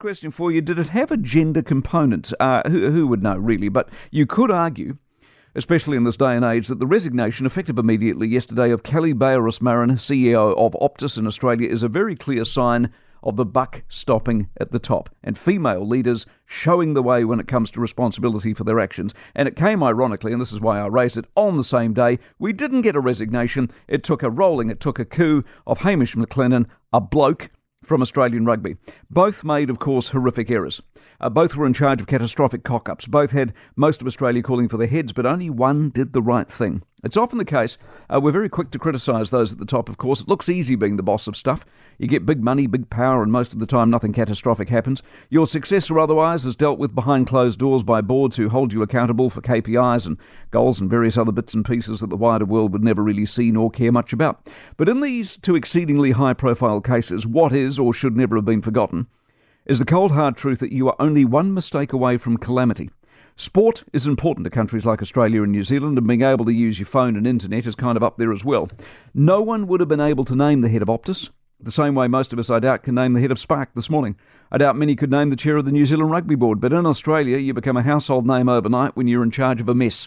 Question for you Did it have a gender component? Uh, who, who would know, really? But you could argue, especially in this day and age, that the resignation, effective immediately yesterday, of Kelly Bayer Rosmarin, CEO of Optus in Australia, is a very clear sign of the buck stopping at the top and female leaders showing the way when it comes to responsibility for their actions. And it came ironically, and this is why I raised it, on the same day. We didn't get a resignation. It took a rolling, it took a coup of Hamish McLennan, a bloke from Australian rugby. Both made, of course, horrific errors. Uh, both were in charge of catastrophic cock ups. Both had most of Australia calling for their heads, but only one did the right thing. It's often the case. Uh, we're very quick to criticise those at the top, of course. It looks easy being the boss of stuff. You get big money, big power, and most of the time nothing catastrophic happens. Your success or otherwise is dealt with behind closed doors by boards who hold you accountable for KPIs and goals and various other bits and pieces that the wider world would never really see nor care much about. But in these two exceedingly high profile cases, what is or should never have been forgotten is the cold hard truth that you are only one mistake away from calamity. Sport is important to countries like Australia and New Zealand, and being able to use your phone and internet is kind of up there as well. No one would have been able to name the head of Optus, the same way most of us, I doubt, can name the head of Spark this morning. I doubt many could name the chair of the New Zealand Rugby Board, but in Australia, you become a household name overnight when you're in charge of a mess.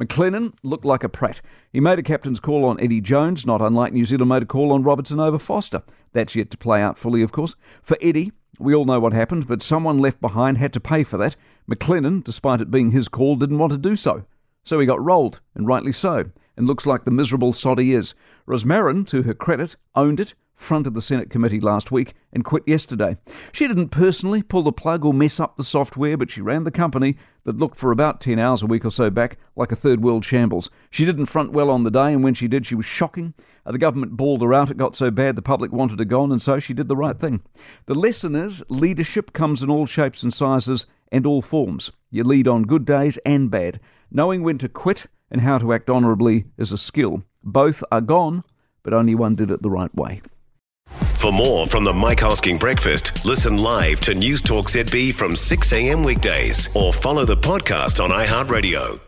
McLennan looked like a prat. He made a captain's call on Eddie Jones, not unlike New Zealand made a call on Robertson over Foster. That's yet to play out fully, of course. For Eddie, we all know what happened, but someone left behind had to pay for that. McLennan, despite it being his call, didn't want to do so. So he got rolled, and rightly so, and looks like the miserable sod he is. Rosmarin, to her credit, owned it, fronted the Senate committee last week, and quit yesterday. She didn't personally pull the plug or mess up the software, but she ran the company that looked for about 10 hours a week or so back like a third world shambles. She didn't front well on the day, and when she did, she was shocking. Uh, the government bawled her out. It got so bad the public wanted her gone, and so she did the right thing. The lesson is leadership comes in all shapes and sizes and all forms. You lead on good days and bad. Knowing when to quit and how to act honourably is a skill. Both are gone, but only one did it the right way. For more from the Mike Hosking Breakfast, listen live to News Talk ZB from 6 a.m. weekdays or follow the podcast on iHeartRadio.